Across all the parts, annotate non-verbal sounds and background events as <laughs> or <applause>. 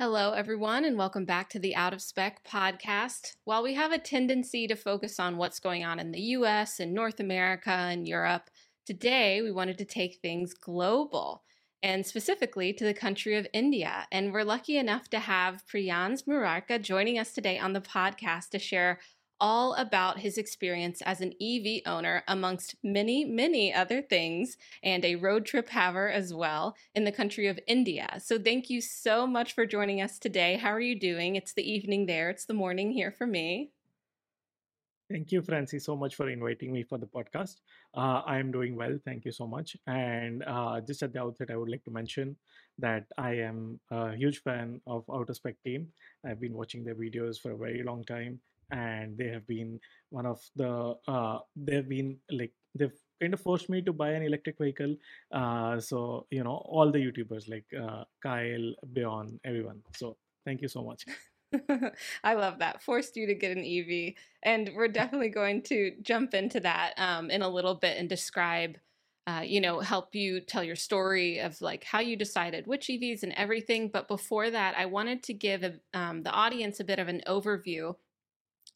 Hello, everyone, and welcome back to the Out of Spec podcast. While we have a tendency to focus on what's going on in the US and North America and Europe, today we wanted to take things global and specifically to the country of India. And we're lucky enough to have Priyans Murarka joining us today on the podcast to share all about his experience as an EV owner, amongst many, many other things, and a road trip haver as well in the country of India. So, thank you so much for joining us today. How are you doing? It's the evening there, it's the morning here for me. Thank you, Francie, so much for inviting me for the podcast. Uh, I am doing well. Thank you so much. And uh, just at the outset, I would like to mention that I am a huge fan of Out of Spec team. I've been watching their videos for a very long time, and they have been one of the, uh, they've been like, they've kind of forced me to buy an electric vehicle. Uh, so, you know, all the YouTubers like uh, Kyle, Bjorn, everyone. So, thank you so much. <laughs> I love that. Forced you to get an EV. And we're definitely going to jump into that um, in a little bit and describe, uh, you know, help you tell your story of like how you decided which EVs and everything. But before that, I wanted to give um, the audience a bit of an overview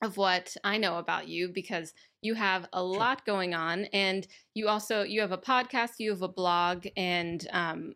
of what I know about you because you have a lot going on and you also you have a podcast, you have a blog and um,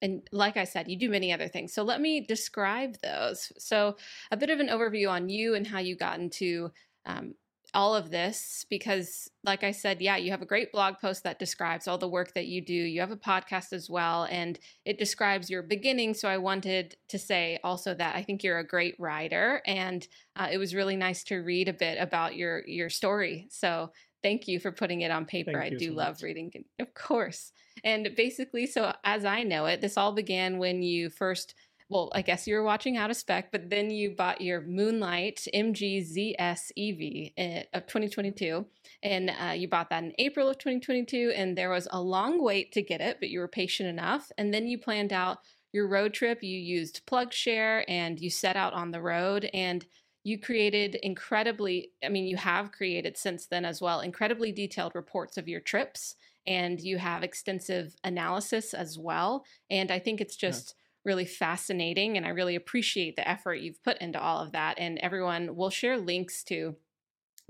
and like I said, you do many other things. So let me describe those. So, a bit of an overview on you and how you got into um, all of this, because, like I said, yeah, you have a great blog post that describes all the work that you do. You have a podcast as well, and it describes your beginning. So, I wanted to say also that I think you're a great writer, and uh, it was really nice to read a bit about your your story. So, thank you for putting it on paper. I do so love much. reading, of course. And basically, so as I know it, this all began when you first, well, I guess you were watching Out of Spec, but then you bought your Moonlight MGZS EV in- of 2022. And uh, you bought that in April of 2022. And there was a long wait to get it, but you were patient enough. And then you planned out your road trip. You used PlugShare and you set out on the road. And you created incredibly, I mean, you have created since then as well, incredibly detailed reports of your trips and you have extensive analysis as well. And I think it's just really fascinating. And I really appreciate the effort you've put into all of that. And everyone will share links to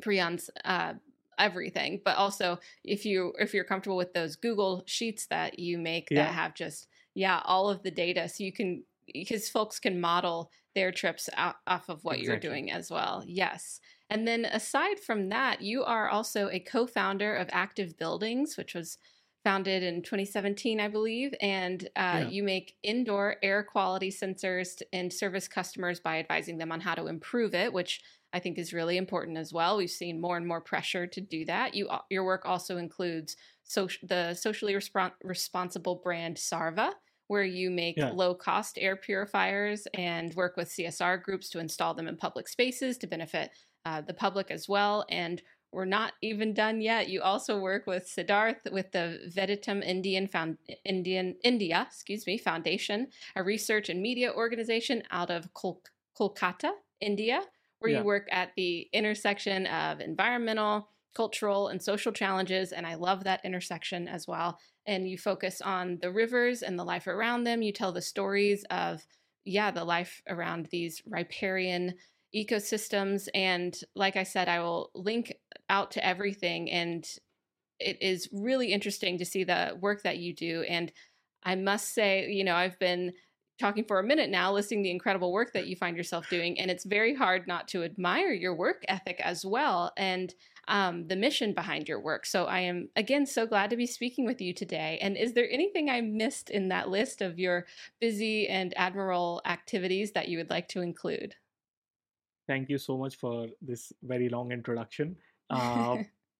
Priyan's uh, everything, but also if you if you're comfortable with those Google sheets that you make Yeah. that have just yeah all of the data, so you can because folks can model their trips out, off of what you're doing as well. Yes. And then aside from that, you are also a co-founder of Active Buildings, which was founded in 2017, I believe, and uh, Yeah. you make indoor air quality sensors and service customers by advising them on how to improve it, which I think is really important as well. We've seen more and more pressure to do that. You your work also includes soc- the socially respon- responsible brand Sarva, where you make Yeah. low cost air purifiers and work with CSR groups to install them in public spaces to benefit uh, the public as well. And we're not even done yet. You also work with Siddharth with the Veditum Indian Found Indian India, excuse me, Foundation, a research and media organization out of Kol- Kolkata, India, where Yeah. you work at the intersection of environmental, cultural, and social challenges. And I love that intersection as well. And you focus on the rivers and the life around them. You tell the stories of, yeah, the life around these riparian ecosystems. And like I said, I will link out to everything. And it is really interesting to see the work that you do. And I must say, you know, I've been talking for a minute now, listing the incredible work that you find yourself doing. And it's very hard not to admire your work ethic as well and um, the mission behind your work. So I am, again, so glad to be speaking with you today. And is there anything I missed in that list of your busy and admirable activities that you would like to include? Thank you so much for this very long introduction. Uh,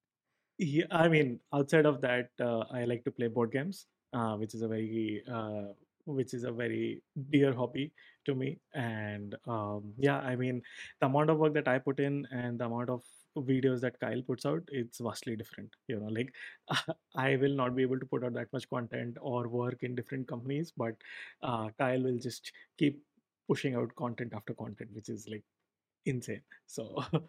<laughs> yeah, I mean, outside of that, uh, I like to play board games, uh, which is a very uh, which is a very dear hobby to me. And um, yeah, I mean, the amount of work that I put in and the amount of videos that Kyle puts out, it's vastly different. You know, like <laughs> I will not be able to put out that much content or work in different companies, but uh, Kyle will just keep pushing out content after content, which is like insane. So <laughs>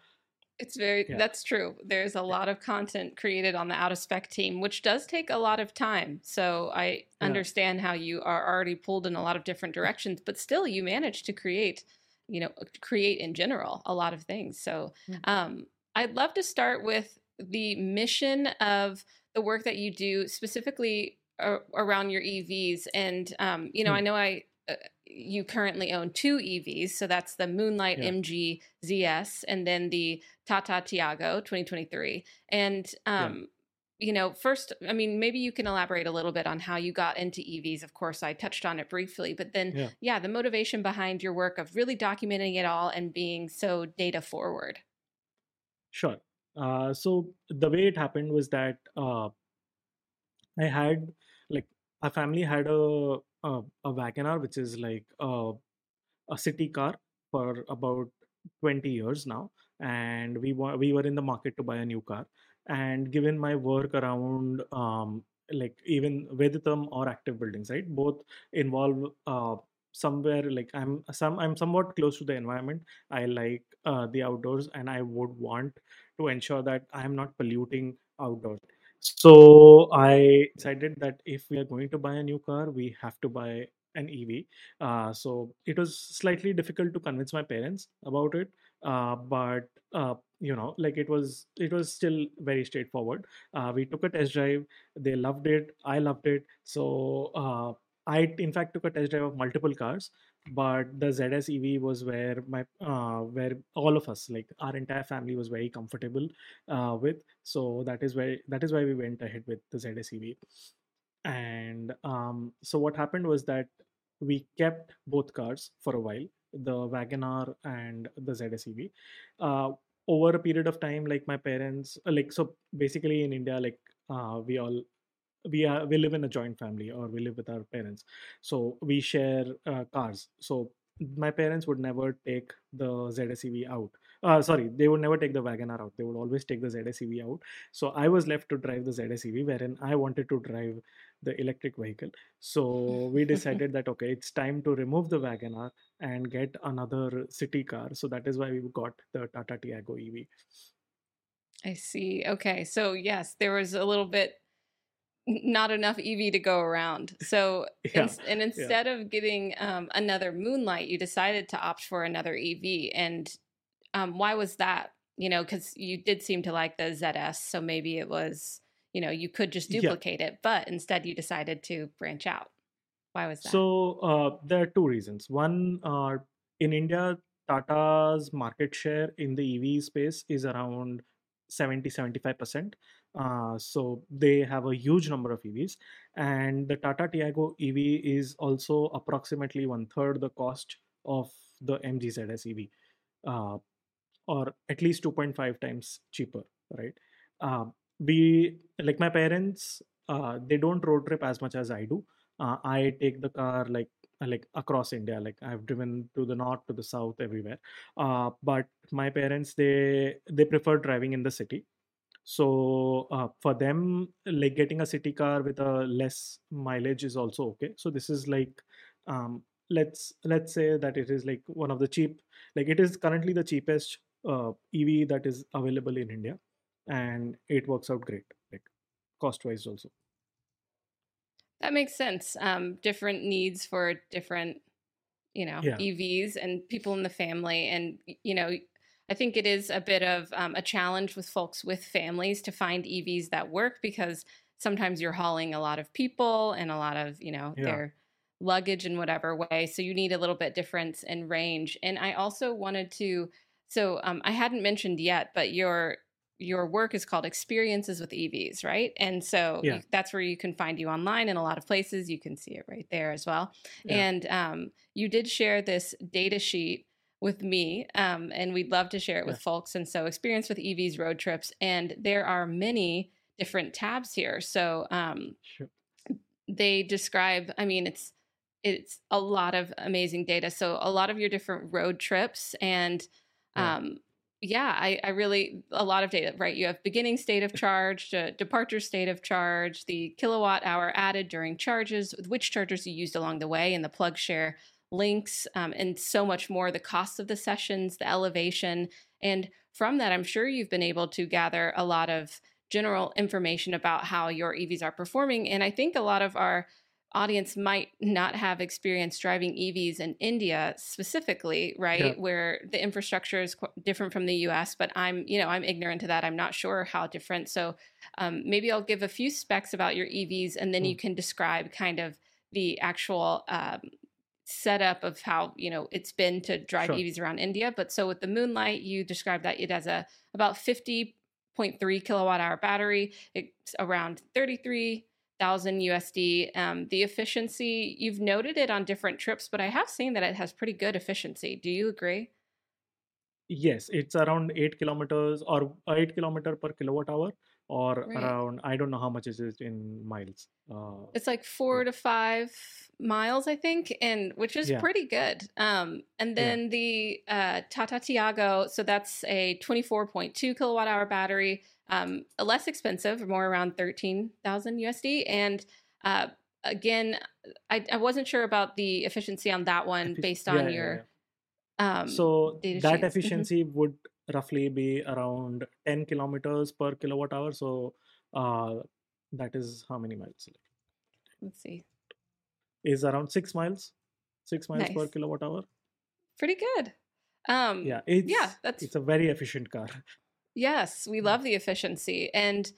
It's very yeah, that's true. There's a lot of content created on the out of spec team, which does take a lot of time. So I yeah, understand how you are already pulled in a lot of different directions, but still you manage to create, you know, create in general a lot of things. So yeah. um, I'd love to start with the mission of the work that you do specifically around your EVs. And um, you know, I Hmm. know I uh, you currently own two EVs, so that's the Moonlight Yeah. MG ZS and then the Tata Tiago 2023. And Yeah. um, you know, first, I mean, maybe you can elaborate a little bit on how you got into EVs. Of course, I touched on it briefly, but then, Yeah. yeah, the motivation behind your work of really documenting it all and being so data forward. Sure. Uh, so the way it happened was that uh, I had like our family had a a, a WagonR, which is like a, a city car for about 20 years now, and we were we were in the market to buy a new car. And given my work around um, like even Veditum or active buildings, right, both involve uh, somewhere like I'm some I'm somewhat close to the environment. I like uh, the outdoors, and I would want to ensure that I am not polluting outdoors. So I decided that if we are going to buy a new car, we have to buy an EV. Uh, so it was slightly difficult to convince my parents about it, uh, but uh, you know, like it was, it was still very straightforward. Uh, we took a test drive. They loved it. I loved it. So uh, I, in fact, took a test drive of multiple cars, but the ZS EV was where my, uh, where all of us, like our entire family, was very comfortable uh, with so that is where that is why we went ahead with the ZSEV. And um, so what happened was that we kept both cars for a while, the WagonR and the ZSEV. Uh, over a period of time, like my parents, like so basically in India, like uh, we all we are we live in a joint family or we live with our parents. So we share uh, cars. So my parents would never take the ZSEV out. Uh, sorry they would never take the WagonR out. They would always take the ZSEV out. So i was left to drive the ZSEV wherein i wanted to drive the electric vehicle. So we <laughs> decided that okay it's time to remove the WagonR and get another city car. So that is why we got the tata tiago ev I see. Okay. So, yes, there was a little bit not enough EV to go around. So, <laughs> yeah and yeah instead of getting um, another Moonlight, you decided to opt for another EV. And um, why was that? You know, because you did seem to like the ZS, so maybe it was, you know, you could just yeah duplicate it, but instead you decided to branch out. Why was that? So uh, there are two reasons. One, uh, in India, Tata's market share in the EV space is around 70 75%. Uh, so they have a huge number of EVs. And the Tata Tiago EV is also approximately one third the cost of the MG ZS EV, uh, or at least 2.5 times cheaper, right? Uh, we, like my parents, uh, they don't road trip as much as I do uh, i take the car like like across india like i've driven to the north to the south everywhere uh, but my parents they they prefer driving in the city so uh, for them like getting a city car with a less mileage is also okay so this is like um, let's let's say that it is like one of the cheap like it is currently the cheapest uh, ev that is available in india and it works out great like cost wise also that makes sense. Um, different needs for different you know Yeah. EVs and people in the family, and you know I think it is a bit of um, a challenge with folks with families to find EVs that work because sometimes you're hauling a lot of people and a lot of you know Yeah. their luggage in whatever way so you need a little bit difference in range and i also wanted to so um, i hadn't mentioned yet but your your work is called experiences with evs right and so Yeah. that's where you can find you online in a lot of places you can see it right there as well Yeah. and um, you did share this data sheet with me um, and we'd love to share it with Yeah. folks and so experience with evs road trips and there are many different tabs here so um, Sure. they describe i mean it's it's a lot of amazing data so a lot of your different road trips and Yeah. um yeah i i really a lot of data right you have beginning state of charge departure state of charge the kilowatt hour added during charges which chargers you used along the way and the plug share links um, and so much more the cost of the sessions the elevation and from that i'm sure you've been able to gather a lot of general information about how your evs are performing and i think a lot of our audience might not have experience driving EVs in India specifically, right? Yeah. Where the infrastructure is qu- different from the US, but I'm, you know, I'm ignorant to that. I'm not sure how different. So um, maybe I'll give a few specs about your EVs and then you can describe kind of the actual um, setup of how, you know, it's been to drive Sure. EVs around India. But so with the Moonlight, you described that it has a about 50.3 kilowatt hour battery. It's around 33 thousand USD. Um, the efficiency you've noted it on different trips, but I have seen that it has pretty good efficiency. Do you agree? Yes, it's around eight kilometers or eight kilometer per kilowatt hour, or Right. around I don't know how much is it in miles. Uh, It's like four to five miles, I think, and which is Yeah. pretty good. Um, and Yeah. then the uh, Tata Tiago, so that's a 24.2 kilowatt hour battery, um, less expensive, more around 13,000 USD. And uh, again, I, I wasn't sure about the efficiency on that one based on yeah, your. yeah. Um, So data that sheets. Mhm. efficiency would roughly be around 10 kilometers per kilowatt hour. So uh, that is how many miles? let's see. Is around six miles, six miles per kilowatt hour. Pretty good. Um, Yeah, it's that's- it's a very efficient car. Yes, we love the efficiency. And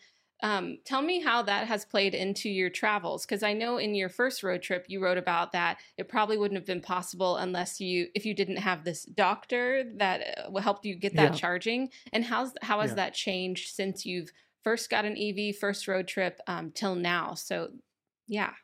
um, tell me how that has played into your travels. Because I know in your first road trip, you wrote about that it probably wouldn't have been possible unless you, if you didn't have this doctor that uh, helped you get that Yeah. charging. And how's how has Yeah. that changed since you've first got an EV, first road trip um, till now? So, yeah.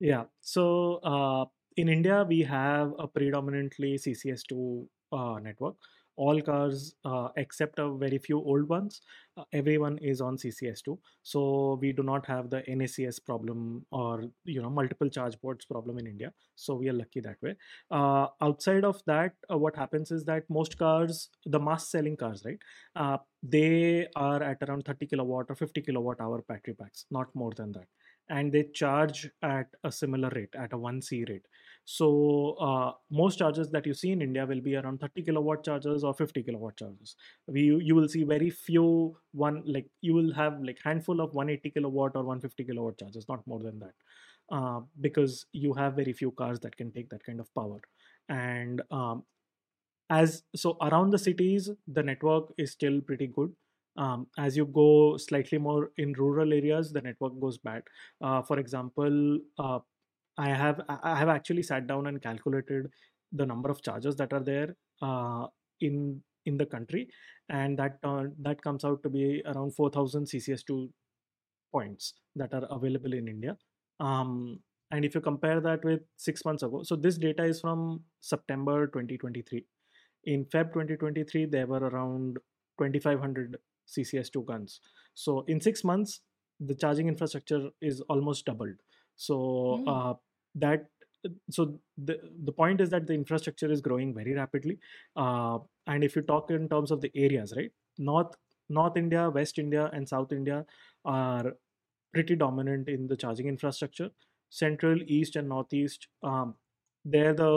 Yeah. So uh, in India, we have a predominantly CCS2 uh, network. All cars, uh, except a very few old ones, uh, everyone is on CCS2. So we do not have the NACS problem or you know multiple charge ports problem in India. So we are lucky that way. Uh, outside of that, uh, what happens is that most cars, the mass selling cars, right, uh, they are at around 30 kilowatt or 50 kilowatt hour battery packs, not more than that and they charge at a similar rate at a 1c rate so uh, most chargers that you see in india will be around 30 kilowatt chargers or 50 kilowatt chargers we you will see very few one like you will have like handful of 180 kilowatt or 150 kilowatt chargers not more than that. Uh, because you have very few cars that can take that kind of power. And um, as so around the cities the network is still pretty good. Um, as you go slightly more in rural areas the network goes bad. Uh, for example uh, i have i have actually sat down and calculated the number of chargers that are there uh, in in the country and that uh, that comes out to be around 4000 ccs2 points that are available in india. Um, and if you compare that with six months ago so this data is from september 2023 in feb 2023 there were around 2500 ccs2 guns. So in six months the charging infrastructure is almost doubled so Mm. uh, that so the the point is that the infrastructure is growing very rapidly uh, and if you talk in terms of the areas right north north india west india and south india are pretty dominant in the charging infrastructure central east and northeast um, there the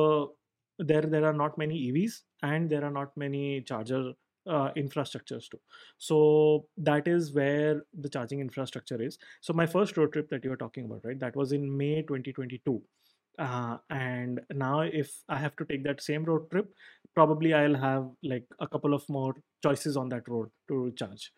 there there are not many evs and there are not many charger uh, infrastructures too so that is where the charging infrastructure is so my first road trip that you were talking about right that was in may 2022 uh, and now if i have to take that same road trip probably i'll have like a couple of more choices on that road to charge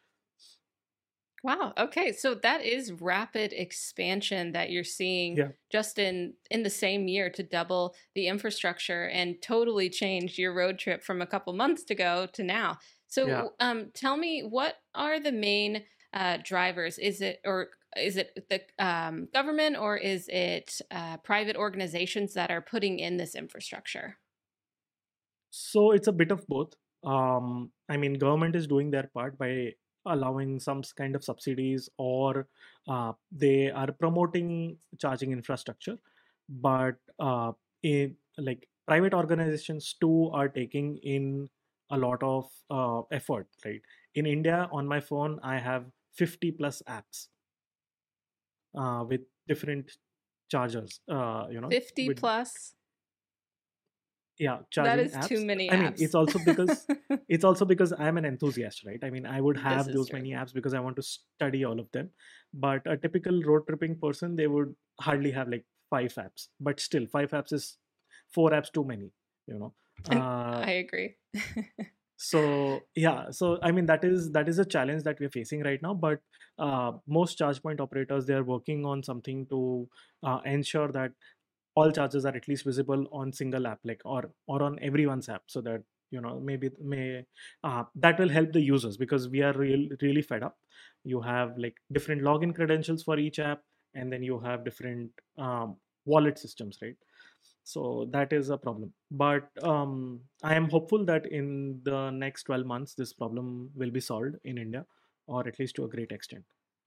Wow. Okay. So that is rapid expansion that you're seeing yeah just in in the same year to double the infrastructure and totally change your road trip from a couple months ago to now. Yeah So um tell me what are the main uh drivers? Is it or is it the um, government or is it uh, private organizations that are putting in this infrastructure? so it's a bit of both um i mean government is doing their part by allowing some kind of subsidies or uh, they are promoting charging infrastructure but uh, in like private organizations too are taking in a lot of uh, effort right? In india on my phone i have 50 plus apps uh, with different chargers uh, you know 50 with plus? yeah That is too apps. many i mean it's also because <laughs> it's also because i'm an enthusiast right? I mean i would have those true. many apps because i want to study all of them. But a typical road tripping person they would hardly have like five apps. But still five apps is four apps too many you know <laughs> uh I agree. <laughs> so yeah so i mean that is that is a challenge that we're facing right now but uh, most charge point operators they are working on something to uh, ensure that all charges are at least visible on single app like or or on everyone's app so that you know maybe may uh, that will help the users because we are real, really fed up you have like different login credentials for each app and then you have different um, wallet systems right so that is a problem but um, i am hopeful that in the next 12 months this problem will be solved in india or at least to a great extent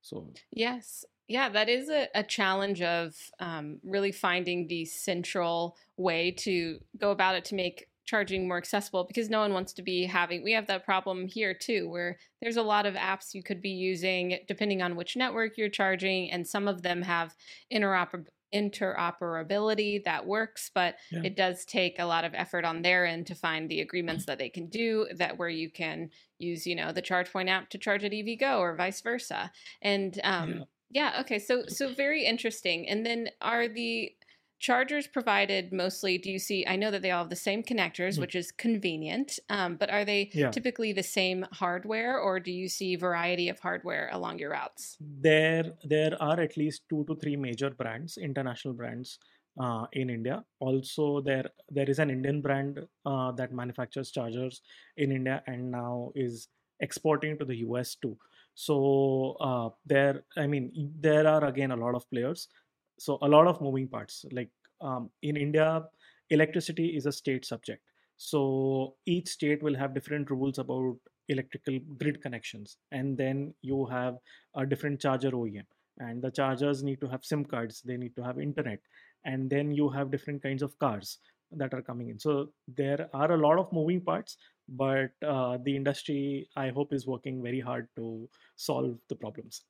so Yes. Yeah, that is a, a challenge of um, really finding the central way to go about it to make charging more accessible because no one wants to be having, we have that problem here too, where there's a lot of apps you could be using depending on which network you're charging, and some of them have interoper- interoperability that works, but yeah it does take a lot of effort on their end to find the agreements that they can do that where you can use, you know, the ChargePoint app to charge at EVgo or vice versa. And yeah um, yeah, okay, so so very interesting. And then are the chargers provided mostly? Do you see? I know that they all have the same connectors, Mm. which is convenient. Um, but are they yeah typically the same hardware, or do you see variety of hardware along your routes? there there are at least two to three major brands international brands uh, in india also there there is an indian brand uh, that manufactures chargers in india and now is exporting to the us too so uh, there i mean there are again a lot of players so a lot of moving parts like um, in india electricity is a state subject so each state will have different rules about electrical grid connections and then you have a different charger OEM. And the chargers need to have SIM cards, they need to have internet, and then you have different kinds of cars that are coming in. So there are a lot of moving parts, but uh, the industry, I hope, is working very hard to solve the problems.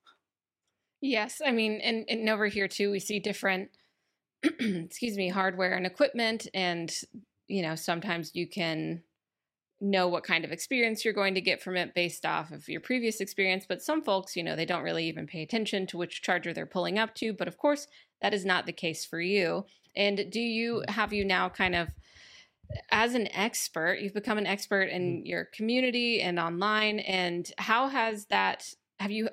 Yes, I mean, and, and over here too, we see different, <clears throat> excuse me, hardware and equipment, and you know, sometimes you can know what kind of experience you're going to get from it based off of your previous experience. But some folks, you know, they don't really even pay attention to which charger they're pulling up to. But of course, that is not the case for you. And do you have you now kind of as an expert, you've become an expert Mm. in your community and online. And how has that, have you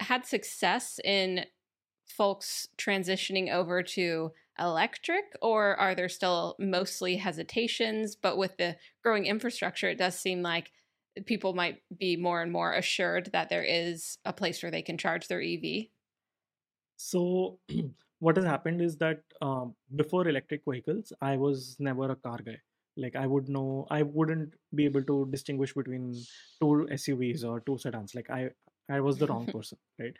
had success in folks transitioning over to electric, or are there still mostly hesitations? But with the growing infrastructure, it does seem like people might be more and more assured that there is a place where they can charge their EV. So, <clears throat> what has happened is that um, before electric vehicles, I was never a car guy. Like, I would know, I wouldn't be able to distinguish between two SUVs or two sedans. Like, I, I was the wrong <laughs> person, right?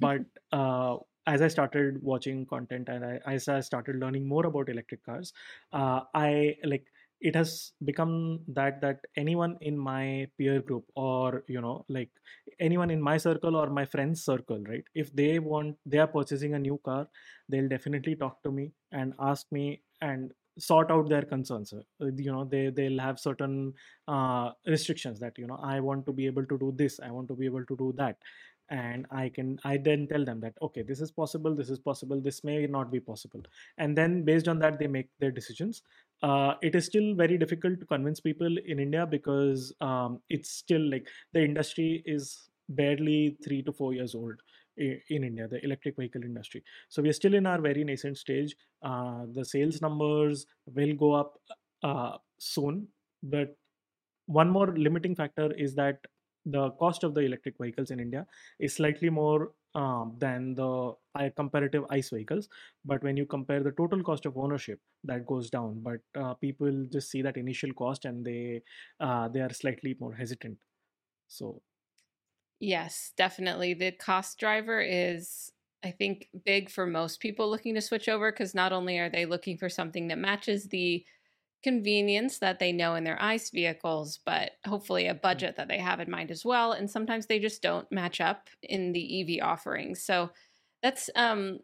But <laughs> uh, as I started watching content and I, as I started learning more about electric cars, uh, I like it has become that that anyone in my peer group or you know like anyone in my circle or my friends circle right if they want they are purchasing a new car they'll definitely talk to me and ask me and sort out their concerns Uh, you know they they'll have certain uh, restrictions that you know i want to be able to do this i want to be able to do that and i can i then tell them that okay this is possible this is possible this may not be possible and then based on that they make their decisions. Uh, it is still very difficult to convince people in india because um, it's still like the industry is barely three to four years old in India, the electric vehicle industry. So we are still in our very nascent stage. Uh, the sales numbers will go up uh, soon, but one more limiting factor is that the cost of the electric vehicles in India is slightly more um, than the uh, comparative ICE vehicles. But when you compare the total cost of ownership, that goes down. But uh, people just see that initial cost and they uh, they are slightly more hesitant. So, yes, definitely, the cost driver is. I think big for most people looking to switch over because not only are they looking for something that matches the convenience that they know in their ICE vehicles, but hopefully a mm. budget that they have in mind as well. And sometimes they just don't match up in the EV offerings. So that's um,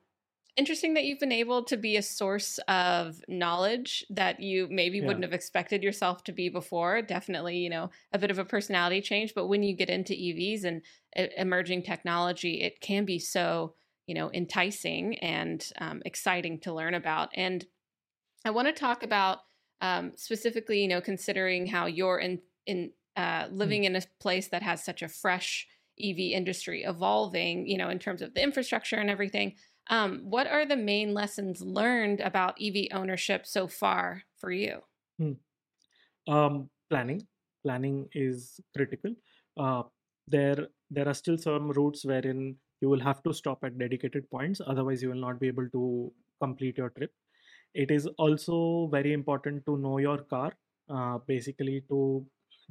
interesting that you've been able to be a source of knowledge that you maybe yeah. wouldn't have expected yourself to be before. Definitely, you know, a bit of a personality change. But when you get into EVs and uh, emerging technology, it can be so, you know, enticing and um, exciting to learn about. And I want to talk about um, specifically, you know, considering how you're in in uh, hmm. living mm. in a place that has such a fresh EV industry evolving, you know, in terms of the infrastructure and everything. Um, what are the main lessons learned about EV ownership so far for you? Mm. Um, planning. Planning is critical. Uh, there, there are still some routes wherein you will have to stop at dedicated points. Otherwise, you will not be able to complete your trip it is also very important to know your car uh, basically to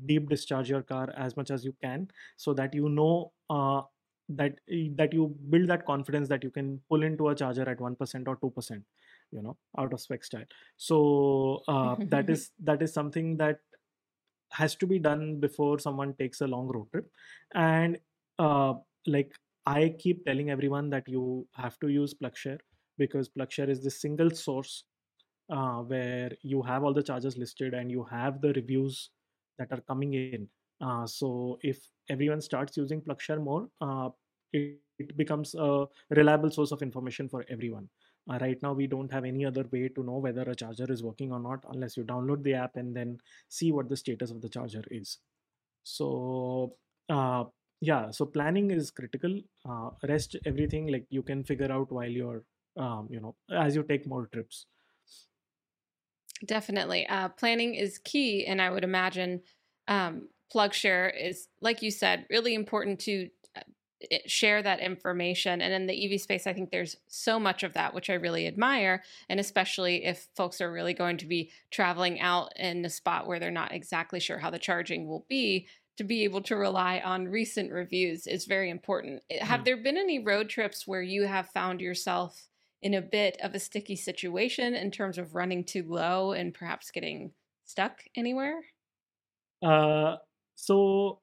deep discharge your car as much as you can so that you know uh, that that you build that confidence that you can pull into a charger at 1% or 2% you know out of spec style so uh, that <laughs> is that is something that has to be done before someone takes a long road trip and uh, like i keep telling everyone that you have to use plugshare because plugshare is the single source uh, where you have all the charges listed and you have the reviews that are coming in. Uh, so if everyone starts using plugshare more, uh, it, it, becomes a reliable source of information for everyone. Uh, right now, we don't have any other way to know whether a charger is working or not unless you download the app and then see what the status of the charger is. So uh, yeah, so planning is critical. Uh, rest everything like you can figure out while you're um, you know as you take more trips Definitely. Uh, planning is key. And I would imagine um, PlugShare is, like you said, really important to uh, share that information. And in the EV space, I think there's so much of that, which I really admire. And especially if folks are really going to be traveling out in a spot where they're not exactly sure how the charging will be, to be able to rely on recent reviews is very important. Have mm. there been any road trips where you have found yourself in a bit of a sticky situation in terms of running too low and perhaps getting stuck anywhere? Uh, so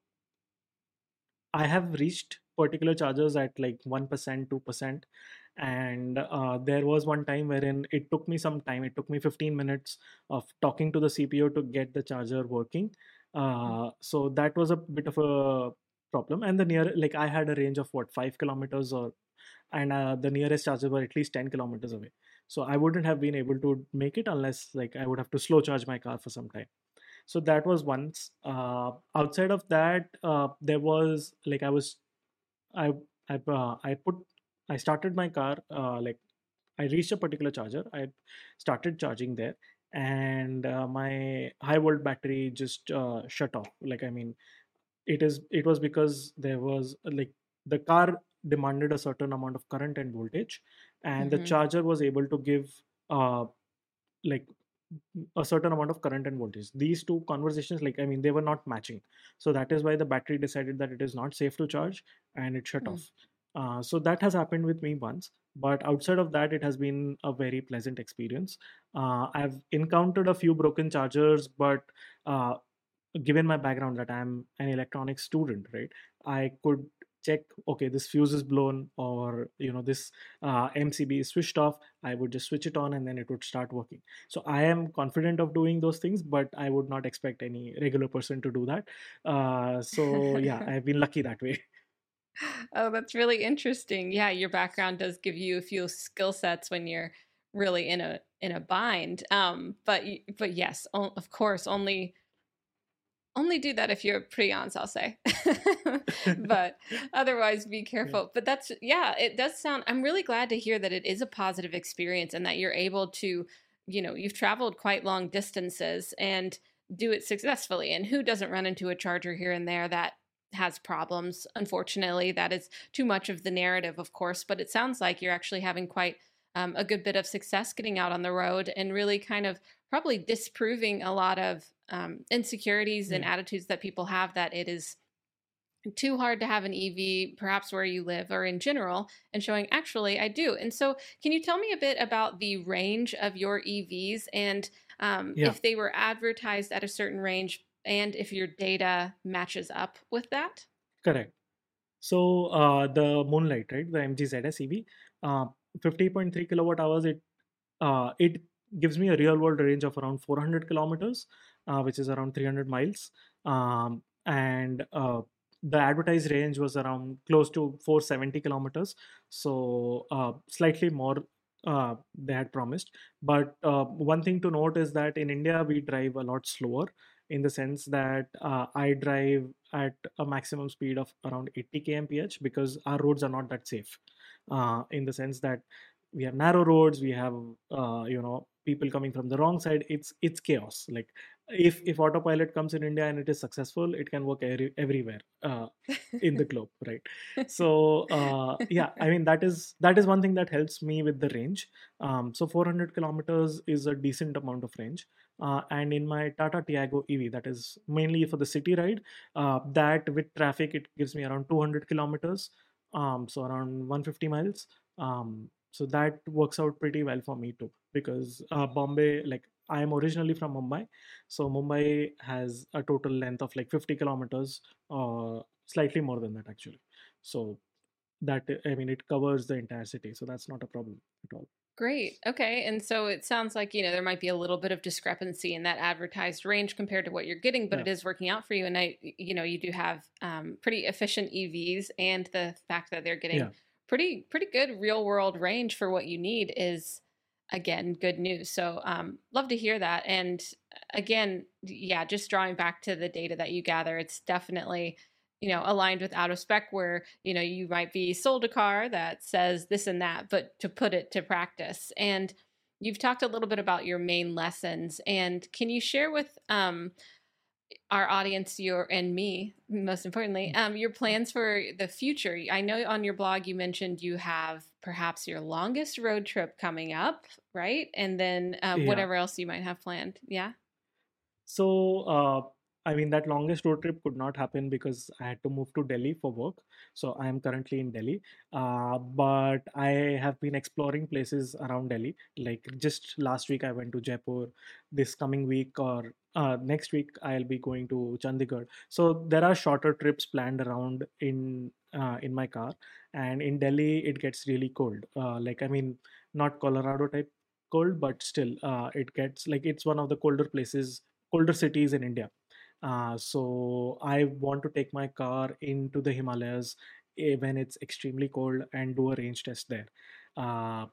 I have reached particular charges at like 1%, 2%. And uh, there was one time wherein it took me some time. It took me 15 minutes of talking to the CPO to get the charger working. Mm. Uh, so that was a bit of a problem. And the near, like I had a range of what, five kilometers or and uh, the nearest charger were at least 10 kilometers away so i wouldn't have been able to make it unless like i would have to slow charge my car for some time so that was once. Uh, outside of that uh, there was like i was i i, uh, I put i started my car uh, like i reached a particular charger. I started charging there and uh, my high volt battery just uh, shut off. Like i mean it is it was because there was like the car demanded a certain amount of current and voltage and mm-hmm. the charger was able to give uh, like a certain amount of current and voltage. These two conversations like i mean they were not matching. So that is why the battery decided that it is not safe to charge and it shut mm. off. Uh, so that has happened with me once but outside of that it has been a very pleasant experience. Uh, i've encountered a few broken chargers but uh, given my background that i'm an electronics student right i could check okay this fuse is blown or you know this uh, mcb is switched off i would just switch it on and then it would start working so i am confident of doing those things but i would not expect any regular person to do that uh, so yeah <laughs> i've been lucky that way oh, that's really interesting. Yeah, your background does give you a few skill sets when you're really in a in a bind. Um, but but yes, of course, only only do that if you're Priyans, I'll say. but otherwise, be careful. But that's yeah, it does sound. I'm really glad to hear that it is a positive experience and that you're able to, you know, you've traveled quite long distances and do it successfully. And who doesn't run into a charger here and there that has problems. Unfortunately, that is too much of the narrative, of course, but it sounds like you're actually having quite um, a good bit of success getting out on the road and really kind of probably disproving a lot of um, insecurities and attitudes that people have that it is too hard to have an EV, perhaps where you live or in general, and showing actually I do. And so, can you tell me a bit about the range of your EVs and um, yeah. if they were advertised at a certain range, and if your data matches up with that? Correct. So uh, the Moonlight, right, the MG ZS EV, uh, 50.3 kilowatt hours. It uh, it gives me a real world range of around 400 kilometers, which is around 300 miles. Um, and uh, the advertised range was around close to 470 kilometers, so uh, slightly more uh, they had promised. But uh, one thing to note is that in India we drive a lot slower in the sense that uh, I drive at a maximum speed of around 80 kmph because our roads are not that safe. Uh, in the sense that we have narrow roads, we have uh, you know people coming from the wrong side. It's it's chaos. Like if if autopilot comes in india and it is successful it can work every, everywhere uh, in the globe right? So uh, yeah i mean that is that is one thing that helps me with the range. Um, so 400 kilometers is a decent amount of range uh, and in my tata tiago ev that is mainly for the city ride uh, that with traffic it gives me around 200 kilometers um, so around 150 miles. Um, so that works out pretty well for me too because uh, bombay like I am originally from Mumbai, so Mumbai has a total length of like 50 kilometers, uh, slightly more than that actually. So that I mean it covers the entire city, so that's not a problem at all. Great. Okay. And so it sounds like, you know, there might be a little bit of discrepancy in that advertised range compared to what you're getting, but yeah. it is working out for you. And I, you know, you do have um, pretty efficient EVs and the fact that they're getting yeah. pretty, pretty good real world range for what you need is again good news. So um, love to hear that. And uh, again yeah just drawing back to the data that you gather it's definitely you know aligned with out of spec where you know you might be sold a car that says this and that but to put it to practice. And you've talked a little bit about your main lessons. And can you share with um, our audience your and me most importantly mm. um, your plans for the future. I know on your blog you mentioned you have perhaps your longest road trip coming up right? And then uh, yeah. whatever else you might have planned. Yeah? So uh, I mean, that longest road trip could not happen because I had to move to Delhi for work. So I am currently in Delhi. Uh, but I have been exploring places around Delhi. Like just last week, I went to Jaipur. This coming week or uh, next week, I'll be going to Chandigarh. So there are shorter trips planned around in uh, in my car. And in Delhi, it gets really cold. Uh, like I mean, not Colorado type cold, but still, uh, it gets like it's one of the colder places, colder cities in India. Uh, so I want to take my car into the Himalayas eh, when it's extremely cold and do a range test there. Uh,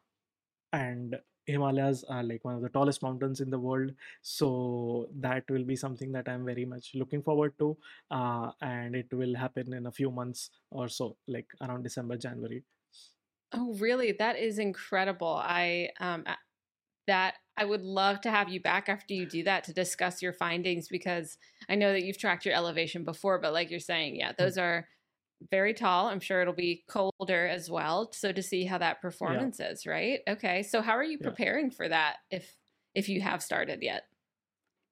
and Himalayas are like one of the tallest mountains in the world, so that will be something that I'm very much looking forward to, uh, and it will happen in a few months or so, like around December, January. Oh, really? That is incredible. I um, that I would love to have you back after you do that to discuss your findings because I know that you've tracked your elevation before, but like you're saying, yeah, those are very tall. I'm sure it'll be colder as well. So to see how that performance yeah. is, right? Okay. So how are you preparing yeah. for that if if you have started yet?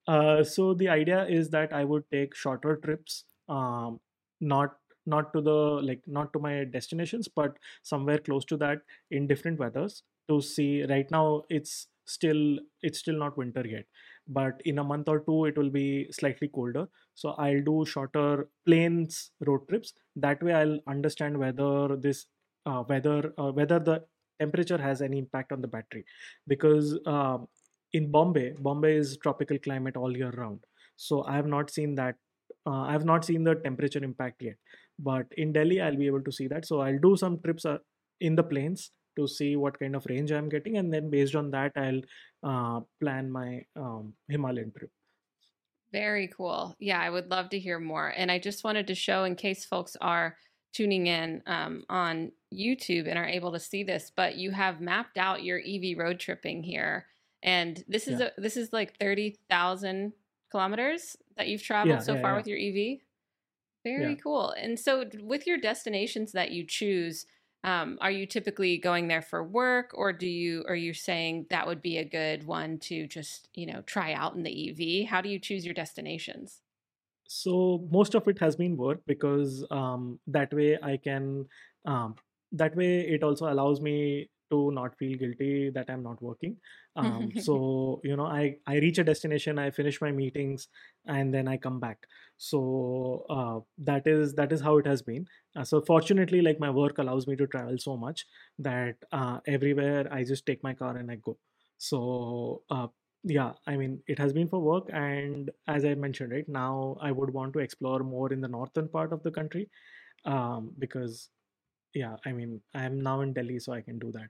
Uh, so the idea is that I would take shorter trips, um, not not to the like not to my destinations, but somewhere close to that in different weathers to see. Right now, it's still it's still not winter yet. But in a month or two it will be slightly colder. So i'll do shorter plains road trips. That way i'll understand whether this uh, whether uh, whether the temperature has any impact on the battery. Because uh, in bombay bombay is tropical climate all year round. So i have not seen that uh, i have not seen the temperature impact yet. But in delhi i'll be able to see that. So i'll do some trips uh, in the plains to see what kind of range i'm getting and then based on that i'll uh, plan my um, himalayan trip very cool yeah i would love to hear more and i just wanted to show in case folks are tuning in um, on youtube and are able to see this but you have mapped out your ev road tripping here and this is yeah a this is like 30,000 kilometers that you've traveled yeah so yeah far with your EV. Very cool. And so with your destinations that you choose, um, are you typically going there for work or do you are you saying that would be a good one to just, you know, try out in the EV? How do you choose your destinations? so most of it has been work because um, that way i can um, that way it also allows me to not feel guilty that i'm not working. Um, <laughs> so you know i i reach a destination i finish my meetings and then i come back. So uh, that is that is how it has been. Uh, so fortunately like my work allows me to travel so much that uh, everywhere i just take my car and i go. So uh, yeah i mean it has been for work and as i mentioned right now i would want to explore more in the northern part of the country um because yeah i mean i'm now in delhi so i can do that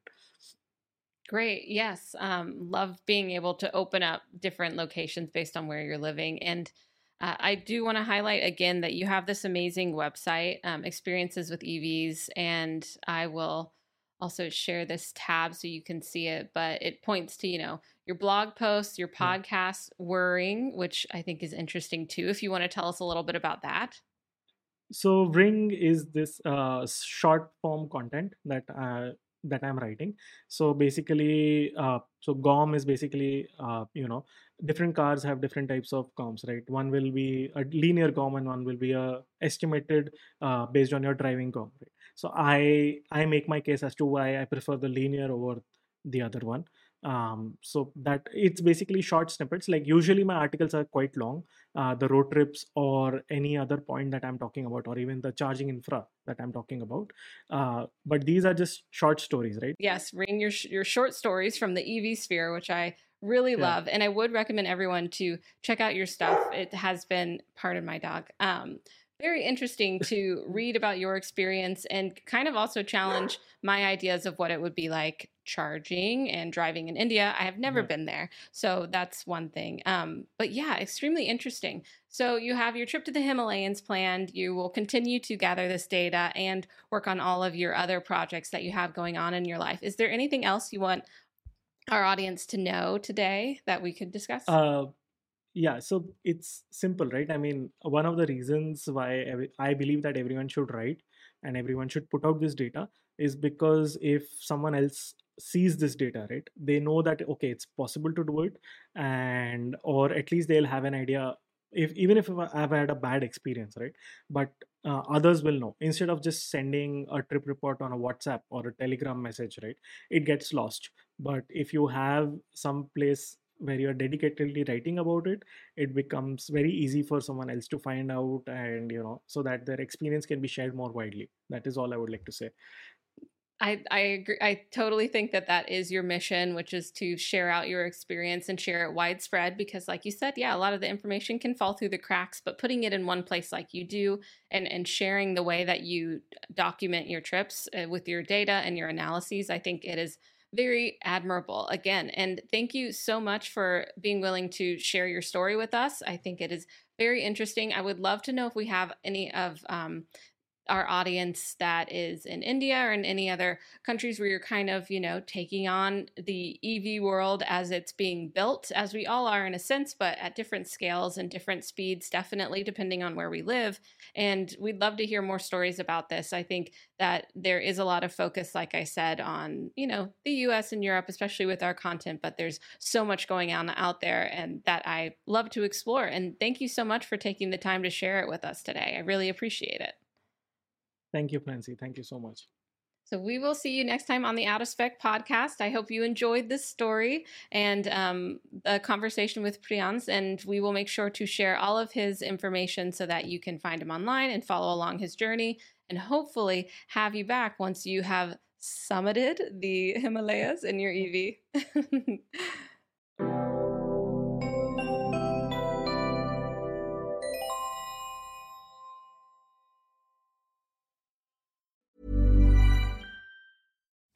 Great. Yes. Um, love being able to open up different locations based on where you're living. And uh, I do want to highlight again that you have this amazing website, um, Experiences with EVs, and I will also share this tab so you can see it. But it points to, you know, your blog posts, your yeah podcast, Whirring, which I think is interesting too. If you want to tell us a little bit about that. So Whirring is this uh, short form content that uh, that i'm writing. So basically uh, so gom is basically uh, you know different cars have different types of goms right? One will be a linear gom and one will be a estimated uh, based on your driving gom right? So i i make my case as to why i prefer the linear over the other one um so that it's basically short snippets. Like usually my articles are quite long. Uh, the road trips or any other point that i'm talking about or even the charging infra that i'm talking about. Uh, but these are just short stories right? Yes, reading your sh- your short stories from the EV sphere, which I really yeah. love, and I would recommend everyone to check out your stuff. It has been, pardon my dog, um, very interesting to <laughs> read about your experience and kind of also challenge my ideas of what it would be like charging and driving in India. I have never yeah been there, so that's one thing. Um, but yeah, extremely interesting. So you have your trip to the Himalayas planned. You will continue to gather this data and work on all of your other projects that you have going on in your life. Is there anything else you want our audience to know today that we could discuss? uh, yeah so it's simple right i mean one of the reasons why i believe that everyone should write and everyone should put out this data is because if someone else sees this data right they know that okay it's possible to do it and or at least they'll have an idea if even if i've had a bad experience right but uh, others will know. Instead of just sending a trip report on a whatsapp or a telegram message right it gets lost. But if you have some place where you're dedicatedly writing about it it becomes very easy for someone else to find out and you know so that their experience can be shared more widely. That is all i would like to say I I agree. I totally think that that is your mission, which is to share out your experience and share it widespread. Because, like you said, yeah, a lot of the information can fall through the cracks, but putting it in one place like you do, and and sharing the way that you document your trips uh, with your data and your analyses, I think it is very admirable again. And thank you so much for being willing to share your story with us. I think it is very interesting. I would love to know if we have any of um, our audience that is in India or in any other countries where you're kind of, you know, taking on the EV world as it's being built, as we all are in a sense, but at different scales and different speeds, definitely depending on where we live. And we'd love to hear more stories about this. I think that there is a lot of focus, like I said, on, you know, the US and Europe, especially with our content, but there's so much going on out there and that I love to explore. And thank you so much for taking the time to share it with us today. I really appreciate it. Thank you francie thank you so much So we will see you next time on the Out of Spec podcast. I hope you enjoyed this story and um, the conversation with Priyans, and we will make sure to share all of his information so that you can find him online and follow along his journey, and hopefully have you back once you have summited the <laughs> Himalayas in your EV. <laughs>